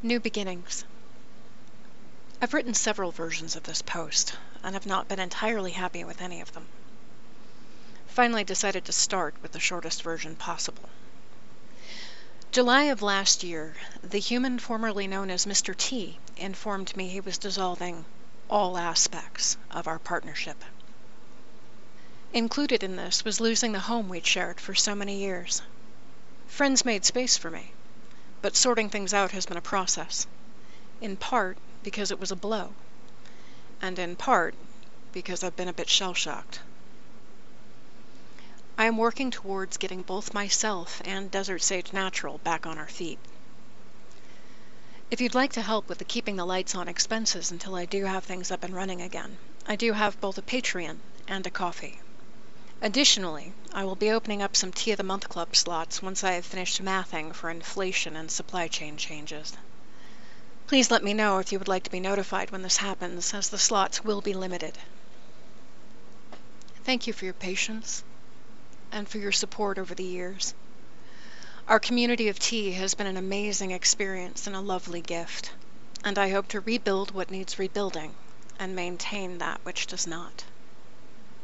New Beginnings. I've written several versions of this post and have not been entirely happy with any of them. Finally decided to start with the shortest version possible. July of last year, the human formerly known as Mr. T informed me he was dissolving all aspects of our partnership. Included in this was losing the home we'd shared for so many years. Friends made space for me, but sorting things out has been a process, in part because it was a blow, and in part because I've been a bit shell shocked. I am working towards getting both myself and Desert Sage Natural back on our feet. If you'd like to help with the keeping the lights on expenses until I do have things up and running again, I do have both a Patreon and a Ko-fi. Additionally, I will be opening up some Tea of the Month Club slots once I have finished mathing for inflation and supply chain changes. Please let me know if you would like to be notified when this happens, as the slots will be limited. Thank you for your patience and for your support over the years. Our community of tea has been an amazing experience and a lovely gift, and I hope to rebuild what needs rebuilding and maintain that which does not.